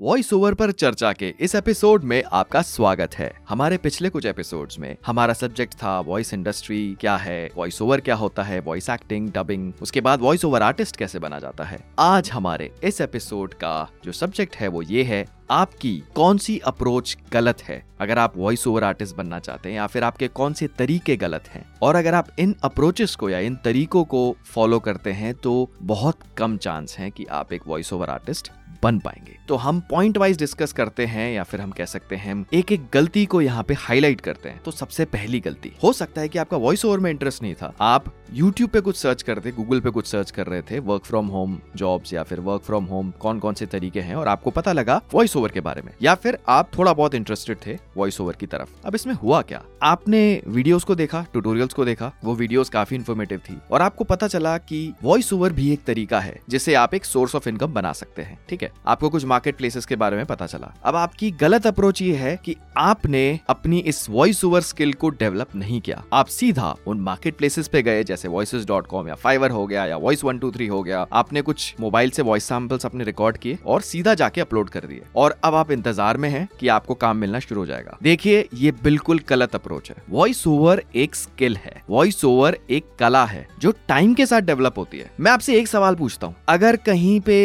Voice over पर चर्चा के इस एपिसोड में आपका स्वागत है। हमारे पिछले कुछ एपिसोड्स में हमारा सब्जेक्ट था वॉइस इंडस्ट्री क्या है वॉइस ओवर क्या होता है वॉइस एक्टिंग डबिंग उसके बाद वॉइस ओवर आर्टिस्ट कैसे बना जाता है। आज हमारे इस एपिसोड का जो सब्जेक्ट है वो ये है, आपकी कौन सी अप्रोच गलत है? अगर आप वॉइस ओवर आर्टिस्ट बनना चाहते हैं या फिर आपके कौन से तरीके गलत हैं, और अगर आप इन अप्रोचेस को या इन तरीकों को फॉलो करते हैं तो बहुत कम चांस है कि आप एक वॉइस ओवर आर्टिस्ट बन पाएँगे। तो हम पॉइंट वाइज डिस्कस करते हैं या फिर हम कह सकते हैं एक एक गलती को यहाँ पे हाईलाइट करते हैं। तो सबसे पहली गलती, हो सकता है कि आपका वॉइस ओवर में इंटरेस्ट नहीं था। आप यूट्यूब पे कुछ सर्च करते गूगल पे कुछ सर्च कर रहे थे वर्क फ्रॉम होम जॉब्स या फिर वर्क फ्रॉम होम कौन कौन से तरीके हैं और आपको पता लगा वॉइस ओवर के बारे में। या फिर आप थोड़ा बहुत इंटरेस्टेड थे वॉइस ओवर की तरफ़। अब इसमें हुआ क्या? आपने वीडियोस को देखा ट्यूटोरियल्स को देखा, वो वीडियोस काफ़ी इन्फॉर्मेटिव थी और आपको पता चला कि वॉइस ओवर भी एक तरीका है जिससे आप एक सोर्स ऑफ़ इनकम बना सकते हैं, ठीक है? आपको कुछ मार्केट प्लेसेस के बारे में पता चला। अब आपकी गलत अप्रोच ये है कि आपने अपनी इस वॉइस ओवर स्किल को डेवलप नहीं किया। आप सीधा उन मार्केट प्लेसेस पे गए जैसे वॉइस डॉट कॉम या फाइवर हो गया या वॉइस वन टू थ्री हो गया, आपने कुछ मोबाइल से वॉइस सैंपल्स अपने रिकॉर्ड किए और सीधा जाके अपलोड कर दिए। और अब आप इंतज़ार में हैं कि आपको काम मिलना शुरू हो जाएगा। देखिए, ये बिल्कुल गलत अप्रोच है। वॉइस ओवर एक स्किल है। वॉइस ओवर एक कला है, जो टाइम के साथ डेवलप होती है। मैं आपसे एक सवाल पूछता हूँ। अगर कहीं पे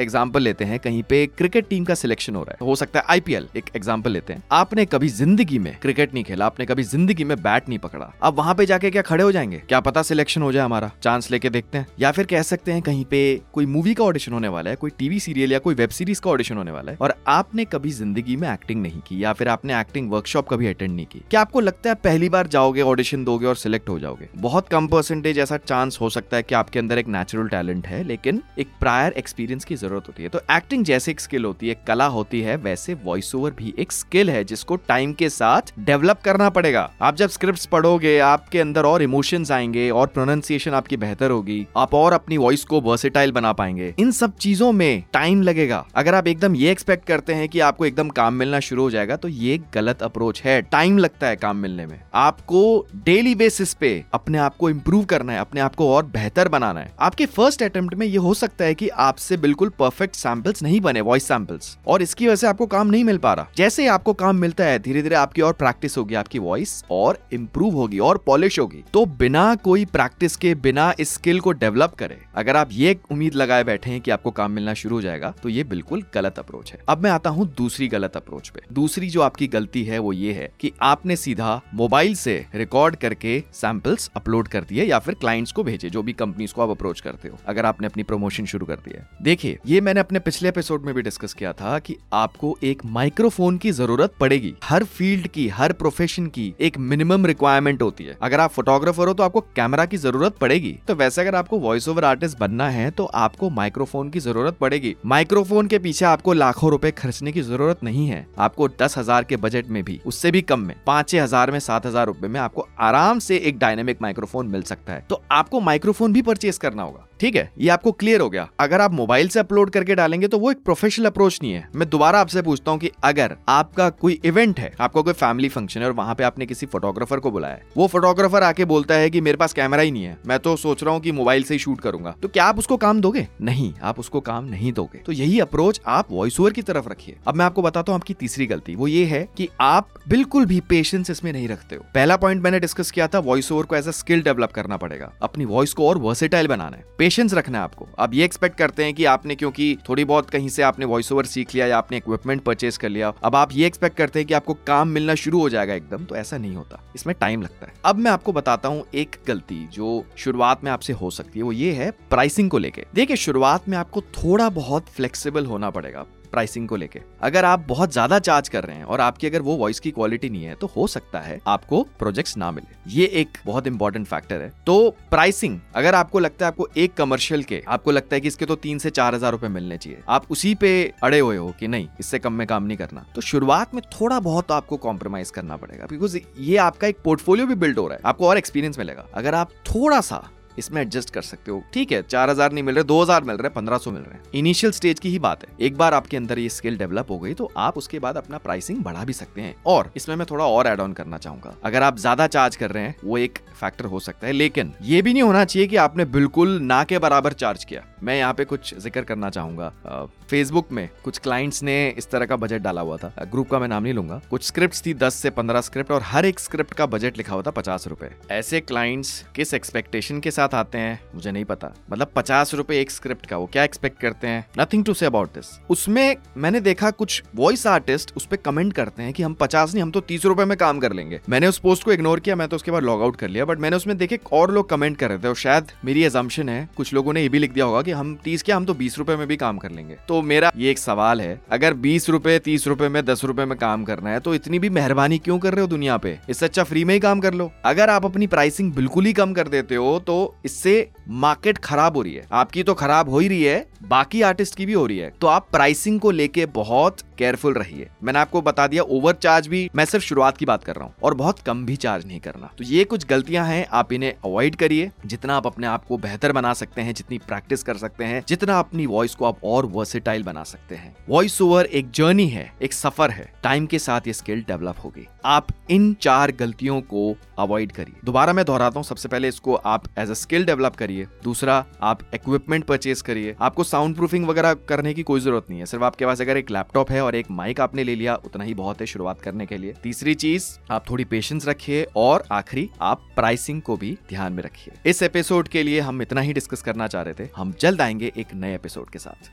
एग्ज़ाम्पल लेते हैं, कहीं पे क्रिकेट टीम का सिलेक्शन हो रहा है, हो सकता है आईपीएल एक एग्ज़ाम्पल लेते हैं। आपने कभी ज़िंदगी में क्रिकेट नहीं खेला, आपने कभी ज़िंदगी में बैट नहीं पकड़ा। अब वहाँ पे जाके क्या खड़े हो जाएँगे? क्या पता सिलेक्शन हो जाए हमारा चांस लेके देखते हैं। या फिर कह सकते हैं कहीं पे कोई मूवी का ऑडिशन होने वाला है, कोई टीवी सीरियल या कोई वेब सीरीज़ का ऑडिशन होने वाला है और आपने कभी ज़िंदगी में एक्टिंग नहीं की या फिर आपने एक्टिंग वर्कशॉप कभी अटेंड नहीं की, क्या आपको लगता है पहली बार जाओगे ऑडिशन दोगे और सिलेक्ट हो जाओगे? बहुत कम परसेंटेज ऐसा चांस हो सकता है कि आपके अंदर एक नेचुरल टैलेंट है, लेकिन एक प्रायर एक्सपीरियंस की ज़रूरत होती है। तो एक्टिंग जैसे एक स्किल होती है कला होती है, वैसे वॉइस ओवर भी एक स्किल है जिसको टाइम के साथ डेवलप करना पड़ेगा। आप जब स्क्रिप्ट पढ़ोगे, आपके अंदर और इमोशंस आएँगे और प्रोनाउंसिएशन आपकी बेहतर होगी। आप और अपनी वॉइस को वर्सेटाइल बना पाएँगे। इन सब चीज़ों में टाइम लगेगा। अगर आप एकदम ये एक्सपेक्ट करते हैं कि आपको एकदम काम मिलना शुरू हो जाएगा तो ये गलत अप्रोच है। टाइम लगता है काम मिलने में। आपको डेली बेसिस पे अपने आप को इंप्रूव करना है, अपने आप को और बेहतर बनाना है। आपके फ़र्स्ट अटेम्प्ट में ये हो सकता है कि आपसे बिल्कुल परफेक्ट सैंपल्स नहीं बने वॉइस सैंपल्स और इसकी वजह से आपको काम नहीं मिल पा रहा। जैसे ही आपको काम मिलता है धीरे धीरे आपकी और प्रैक्टिस होगी, आपकी वॉइस और इम्प्रूव होगी और पॉलिश होगी। तो बिना कोई प्रैक्टिस के बिना इस स्किल को डेवलप करे। अगर आप ये उम्मीद लगाए बैठे हैं कि आपको काम मिलना शुरू हो जाएगा तो ये बिल्कुल गलत अप्रोच है। अब मैं आता हूँ दूसरी गलत अप्रोच पे। दूसरी जो आपकी गलती है, वो ये है कि आपने सीधा मोबाइल से रिकॉर्ड करके सैंपल्स अपलोड कर दिए या फिर क्लाइंट्स को भेजे, जो भी कंपनीज़ को आप अप्रोच करते हो, अगर आपने अपनी प्रमोशन शुरू कर दिया देखिए, ये मैंने अपने पिछले एपिसोड में भी डिस्कस किया था कि आपको एक माइक्रोफोन की ज़रूरत पड़ेगी। हर फ़ील्ड की, हर प्रोफेशन की एक मिनिमम रिक्वायरमेंट होती है। अगर आप फोटोग्राफर हो तो आपको कैमरा की ज़रूरत पड़ेगी। तो वैसे अगर आपको वॉइस ओवर आर्टिस्ट बनना है तो आपको माइक्रोफोन की ज़रूरत पड़ेगी। माइक्रोफोन के पीछे आपको लाखों रूपए खर्चने की ज़रूरत नहीं है। आपको दस हज़ार के बजट में भी, उससे भी कम में पाँच छह हज़ार में, सात हज़ार रूपए में आपको आराम से एक डायनेमिक माइक्रोफोन मिल सकता है। तो आपको माइक्रोफोन भी परचेज करना होगा। ठीक है, ये आपको क्लियर हो गया। अगर आप मोबाइल से अपलोड करके डालेंगे तो वो एक प्रोफेशनल अप्रोच नहीं है। मैं दोबारा आपसे पूछता हूँ कि अगर आपका कोई इवेंट है, आपका कोई फैमिली फ़ंक्शन है और वहाँ पे आपने किसी फोटोग्राफर को बुलाया है, वो फोटोग्राफर आके बोलता है कि मेरे पास कैमरा ही नहीं है, मैं तो सोच रहा हूँ कि मोबाइल से ही शूट करूँगा। तो क्या आप उसको काम दोगे? नहीं, आप उसको काम नहीं दोगे। तो यही अप्रोच आप वॉइस ओवर की तरफ़ रखिए। अब मैं आपको बताता हूँ आपकी तीसरी गलती। वो ये है कि आप बिल्कुल भी पेशेंस इसमें नहीं रखते हो। पहला पॉइंट मैंने डिस्कस किया था वॉइस ओवर को एज अ स्किल डेवलप करना पड़ेगा। अपनी वॉइस को और वर्सेटाइल बनाना है। पेशेंस रखना है आपको। आप ये एक्सपेक्ट करते हैं कि आपने क्योंकि थोड़ी बहुत कहीं से आपने वॉइस ओवर सीख लिया या आपने इक्विपमेंट परचेज कर लिया, अब आप ये एक्सपेक्ट करते हैं कि आपको काम मिलना शुरू हो जाएगा एकदम तो ऐसा नहीं होता। इसमें टाइम लगता है। अब मैं आपको बताता हूँ एक गलती जो शुरुआत में आपसे हो सकती है। वो ये है प्राइसिंग को लेके। देखिए, शुरुआत में आपको थोड़ा बहुत फ्लेक्सीबल होना पड़ेगा। प्राइसिंग को लेके। अगर आप बहुत ज़्यादा चार्ज कर रहे हैं और आपकी अगर वो वॉइस की क्वालिटी नहीं है तो हो सकता है आपको प्रोजेक्ट्स ना मिले। ये एक बहुत इंपॉर्टेंट फैक्टर है। तो प्राइसिंग अगर आपको लगता है आपको एक कमर्शियल के, आपको लगता है कि इसके तो तीन से चार हज़ार रुपए मिलने चाहिए, आप उसी पे अड़े हुए हो कि नहीं, इससे कम में काम नहीं करना तो शुरुआत में थोड़ा बहुत तो आपको कॉम्प्रोमाइज करना पड़ेगा। बिकॉज़ ये आपका एक पोर्टफोलियो भी बिल्ड हो रहा है, आपको और एक्सपीरियंस मिलेगा। अगर आप थोड़ा सा इसमें एडजस्ट कर सकते हो। ठीक है, चार हज़ार नहीं मिल रहे, दो हज़ार मिल रहे, पंद्रह सौ मिल रहे हैं। इनिशियल स्टेज की ही बात है। एक बार आपके अंदर ये स्किल डेवलप हो गई तो आप उसके बाद अपना प्राइसिंग बढ़ा भी सकते हैं। और इसमें मैं थोड़ा और एड ऑन करना चाहूँगा। अगर आप ज़्यादा चार्ज कर रहे हैं, वो एक फैक्टर हो सकता है, लेकिन ये भी नहीं होना चाहिए कि आपने बिल्कुल ना के बराबर चार्ज किया। मैं यहाँ पे कुछ ज़िक्र करना चाहूँगा। फेसबुक में कुछ क्लाइंट्स ने इस तरह का बजट डाला हुआ था। ग्रुप का मैं नाम नहीं लूँगा। कुछ स्क्रिप्ट थी, दस से पंद्रह स्क्रिप्ट और हर एक स्क्रिप्ट का बजट लिखा हुआ था पचास रुपए। ऐसे क्लाइंट्स किस एक्सपेक्टेशन के साथ आते हैं, मुझे नहीं पता। मतलब पचास रुपए एक स्क्रिप्ट का, वो क्या एक्सपेक्ट करते हैं? Nothing to say about this उसमें मैंने देखा कुछ वॉइस आर्टिस्ट उस पर कमेंट करते हैं कि हम पचास नहीं, हम तो तीस रुपए में काम कर लेंगे। मैंने उस पोस्ट को इग्नोर किया, मैं तो उसके बाद लॉग आउट कर लिया बट मैंने उसमें देखे और लोग कमेंट कर रहे थे और शायद मेरी एजम्पन है, कुछ लोगों ने ये भी लिख दिया होगा कि हम तीस क्या, हम तो बीस रुपए में भी काम कर लेंगे। तो मेरा ये एक सवाल है, अगर बीस रुपए, तीस रुपए में, दस रुपए में काम करना है तो इतनी भी मेहरबानी क्यों कर रहे हो दुनिया पे? इससे अच्छा फ्री में ही काम कर लो। अगर आप अपनी प्राइसिंग बिल्कुल ही कम कर देते हो तो इससे मार्केट खराब हो रही है। आपकी तो खराब हो ही रही है बाकी आर्टिस्ट की भी हो रही है तो आप प्राइसिंग को लेके बहुत केयरफुल रहिए। मैंने आपको बता दिया ओवर चार्ज भी, मैं सिर्फ़ शुरुआत की बात कर रहा हूँ, और बहुत कम भी चार्ज नहीं करना। तो ये कुछ गलतियाँ हैं, आप इन्हें अवॉइड करिए। जितना आप अपने आप को बेहतर बना सकते हैं, जितनी प्रैक्टिस कर सकते हैं, जितना अपनी वॉइस को आप और वर्सेटाइल बना सकते हैं। वॉइस ओवर एक जर्नी है, एक सफ़र है। टाइम के साथ ये स्किल डेवलप होगी। आप इन चार गलतियों को अवॉइड करिए। दोबारा मैं दोहराता हूँ, सबसे पहले इसको आप एज अ स्किल डेवलप करिए। दूसरा, आप इक्विपमेंट परचेज करिए। आपको साउंड प्रूफिंग वगैरह करने की कोई ज़रूरत नहीं है। सिर्फ़ आपके पास अगर एक लैपटॉप है और एक माइक आपने ले लिया, उतना ही बहुत है शुरुआत करने के लिए। तीसरी चीज़, आप थोड़ी पेशेंस रखिए और आखिरी, आप प्राइसिंग को भी ध्यान में रखिए। इस एपिसोड के लिए हम इतना ही डिस्कस करना चाह रहे थे। हम जल्द आएँगे एक नए एपिसोड के साथ।